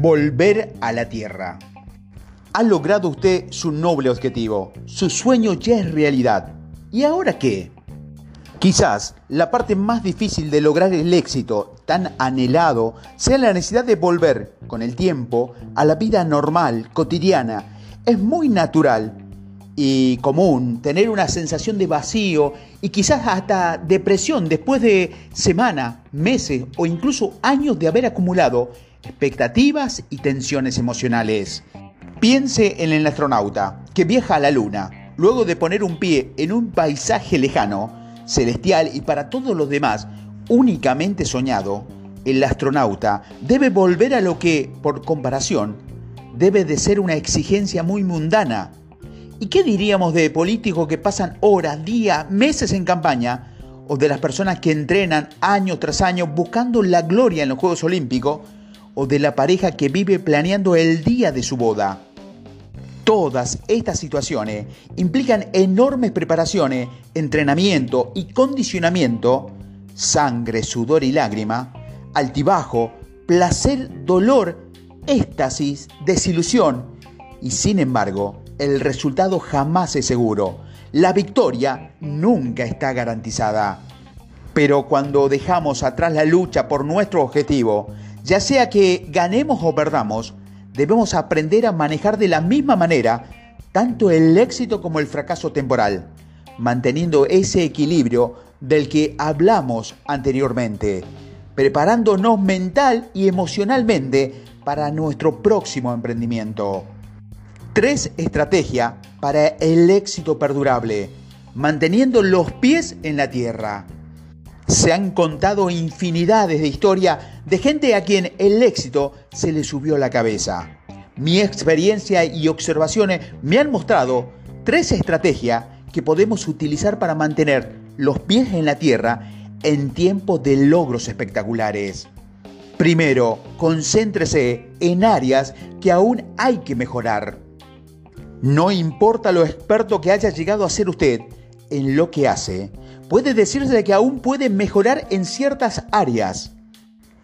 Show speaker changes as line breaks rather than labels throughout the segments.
Volver a la Tierra. Ha logrado usted su noble objetivo. Su sueño ya es realidad. ¿Y ahora qué? Quizás la parte más difícil de lograr el éxito tan anhelado sea la necesidad de volver, con el tiempo, a la vida normal, cotidiana. Es muy natural y común tener una sensación de vacío y quizás hasta depresión después de semanas, meses o incluso años de haber acumulado expectativas y tensiones emocionales. Piense en el astronauta que viaja a la Luna, luego de poner un pie en un paisaje lejano, celestial y para todos los demás únicamente soñado, el astronauta debe volver a lo que, por comparación, debe de ser una exigencia muy mundana. ¿Y qué diríamos de políticos que pasan horas, días, meses en campaña? ¿O de las personas que entrenan año tras año buscando la gloria en los Juegos Olímpicos? ¿O de la pareja que vive planeando el día de su boda? Todas estas situaciones implican enormes preparaciones, entrenamiento y condicionamiento, sangre, sudor y lágrima, altibajo, placer, dolor, éxtasis, desilusión. Y sin embargo, el resultado jamás es seguro. La victoria nunca está garantizada. Pero cuando dejamos atrás la lucha por nuestro objetivo, ya sea que ganemos o perdamos, debemos aprender a manejar de la misma manera tanto el éxito como el fracaso temporal, manteniendo ese equilibrio del que hablamos anteriormente, preparándonos mental y emocionalmente para nuestro próximo emprendimiento. Tres estrategias para el éxito perdurable, manteniendo los pies en la tierra. Se han contado infinidades de historias de gente a quien el éxito se le subió la cabeza. Mi experiencia y observaciones me han mostrado tres estrategias que podemos utilizar para mantener los pies en la tierra en tiempos de logros espectaculares. Primero, concéntrese en áreas que aún hay que mejorar. No importa lo experto que haya llegado a ser usted en lo que hace, puede decirse que aún puede mejorar en ciertas áreas.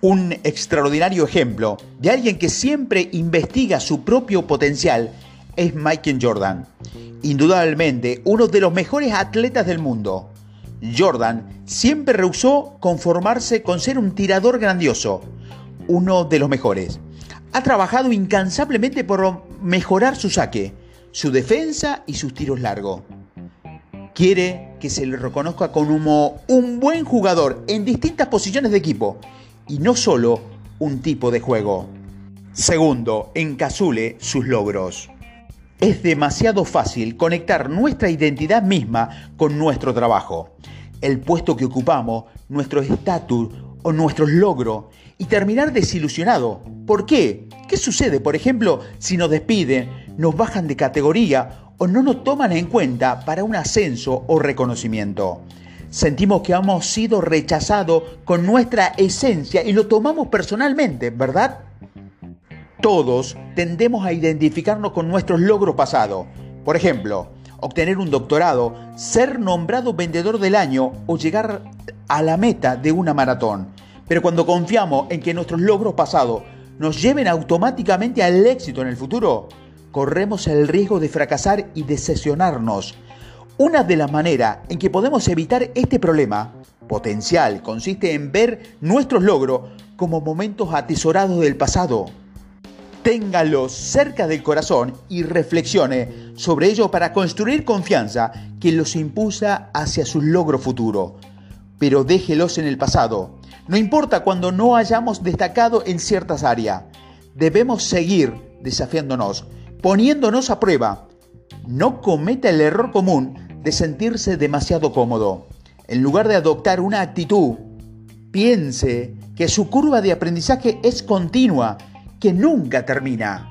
Un extraordinario ejemplo de alguien que siempre investiga su propio potencial es Michael Jordan. Indudablemente uno de los mejores atletas del mundo. Jordan siempre rehusó conformarse con ser un tirador grandioso, uno de los mejores. Ha trabajado incansablemente por mejorar su saque, su defensa y sus tiros largos quiere que se le reconozca como un buen jugador en distintas posiciones de equipo y no solo un tipo de juego. Segundo, encasule sus logros. Es demasiado fácil conectar nuestra identidad misma con nuestro trabajo, el puesto que ocupamos, nuestro estatus o nuestros logros y terminar desilusionado. ¿Por qué? ¿Qué sucede, por ejemplo, si nos despiden, nos bajan de categoría o no nos toman en cuenta para un ascenso o reconocimiento. Sentimos que hemos sido rechazados con nuestra esencia y lo tomamos personalmente, ¿verdad? Todos tendemos a identificarnos con nuestros logros pasados. Por ejemplo, obtener un doctorado, ser nombrado vendedor del año o llegar a la meta de una maratón. Pero cuando confiamos en que nuestros logros pasados nos lleven automáticamente al éxito en el futuro, corremos el riesgo de fracasar y decepcionarnos. Una de las maneras en que podemos evitar este problema potencial consiste en ver nuestros logros como momentos atesorados del pasado. Téngalos cerca del corazón y reflexione sobre ello para construir confianza que los impulsa hacia su logro futuro. Pero déjelos en el pasado. No importa cuando no hayamos destacado en ciertas áreas. Debemos seguir desafiándonos poniéndonos a prueba. No cometa el error común de sentirse demasiado cómodo. En lugar de adoptar una actitud, piense que su curva de aprendizaje es continua, que nunca termina.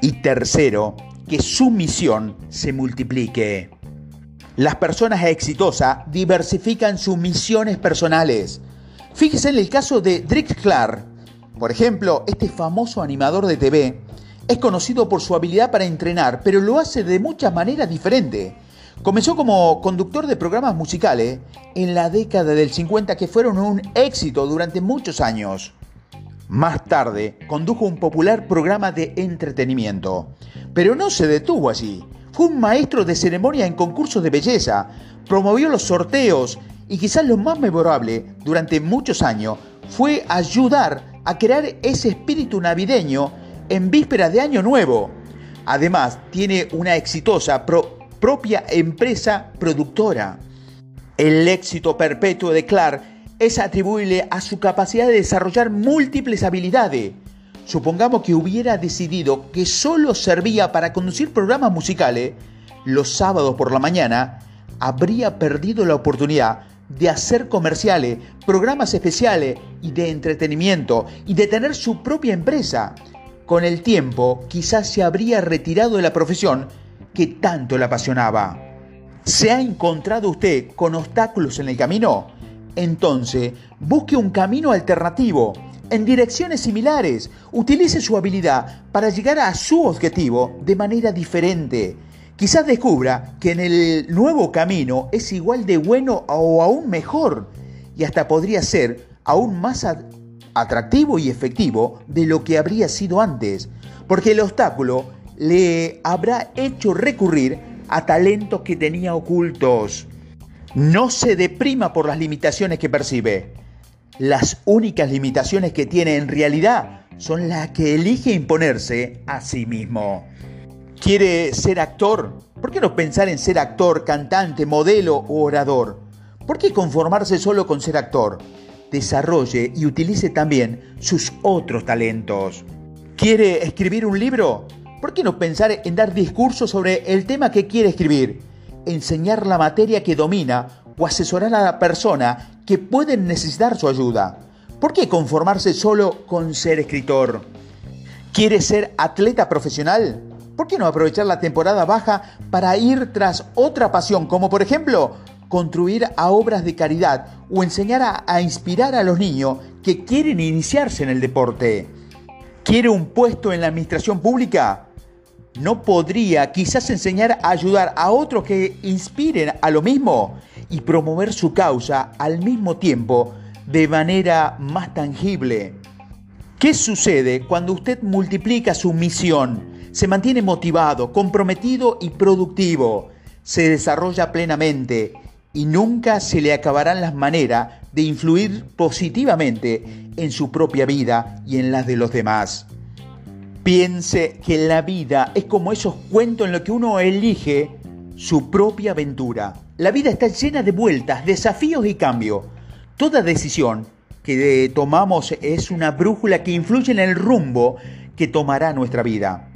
Y tercero, que su misión se multiplique. Las personas exitosas diversifican sus misiones personales. Fíjese en el caso de Drick Clark. Por ejemplo, este famoso animador de TV es conocido por su habilidad para entrenar, pero lo hace de muchas maneras diferentes. Comenzó como conductor de programas musicales en la década del 50 que fueron un éxito durante muchos años. Más tarde, condujo un popular programa de entretenimiento. Pero no se detuvo allí. Fue un maestro de ceremonia en concursos de belleza, promovió los sorteos y quizás lo más memorable durante muchos años fue ayudar a crear ese espíritu navideño en vísperas de Año Nuevo. Además, tiene una exitosa propia empresa productora. El éxito perpetuo de Clark es atribuible a su capacidad de desarrollar múltiples habilidades. Supongamos que hubiera decidido que solo servía para conducir programas musicales, los sábados por la mañana, habría perdido la oportunidad de hacer comerciales, programas especiales y de entretenimiento y de tener su propia empresa. Con el tiempo quizás se habría retirado de la profesión que tanto le apasionaba. ¿Se ha encontrado usted con obstáculos en el camino? Entonces, busque un camino alternativo, en direcciones similares. Utilice su habilidad para llegar a su objetivo de manera diferente. Quizás descubra que en el nuevo camino es igual de bueno o aún mejor y hasta podría ser aún más atractivo y efectivo de lo que habría sido antes, porque el obstáculo le habrá hecho recurrir a talentos que tenía ocultos. No se deprima por las limitaciones que percibe. Las únicas limitaciones que tiene en realidad son las que elige imponerse a sí mismo. ¿Quiere ser actor? ¿Por qué no pensar en ser actor, cantante, modelo o orador? ¿Por qué conformarse solo con ser actor? Desarrolle y utilice también sus otros talentos. ¿Quiere escribir un libro? ¿Por qué no pensar en dar discursos sobre el tema que quiere escribir? enseñar la materia que domina o asesorar a la persona que puede necesitar su ayuda. ¿Por qué conformarse solo con ser escritor? ¿Quiere ser atleta profesional? ¿Por qué no aprovechar la temporada baja para ir tras otra pasión, como por ejemplo construir a obras de caridad o enseñar a, a, inspirar a los niños que quieren iniciarse en el deporte? ¿Quiere un puesto en la administración pública? ¿No podría quizás enseñar a ayudar a otros que inspiren a lo mismo y promover su causa al mismo tiempo de manera más tangible? ¿Qué sucede cuando usted multiplica su misión? Se mantiene motivado, comprometido y productivo. Se desarrolla plenamente y nunca se le acabarán las maneras de influir positivamente en su propia vida y en las de los demás. Piense que la vida es como esos cuentos en los que uno elige su propia aventura. La vida está llena de vueltas, desafíos y cambios. Toda decisión que tomamos es una brújula que influye en el rumbo que tomará nuestra vida.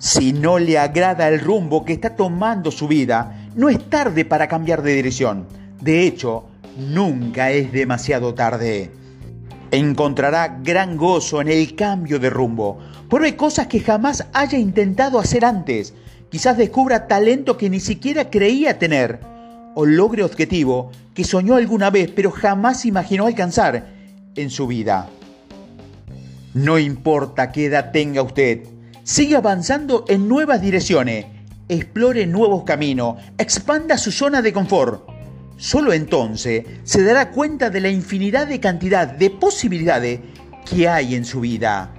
Si no le agrada el rumbo que está tomando su vida, no es tarde para cambiar de dirección. De hecho, nunca es demasiado tarde. Encontrará gran gozo en el cambio de rumbo. Pruebe cosas que jamás haya intentado hacer antes. Quizás descubra talento que ni siquiera creía tener. O logre objetivo que soñó alguna vez pero jamás imaginó alcanzar en su vida. No importa qué edad tenga usted, siga avanzando en nuevas direcciones, explore nuevos caminos, expanda su zona de confort. Solo entonces se dará cuenta de la infinidad de cantidad de posibilidades que hay en su vida.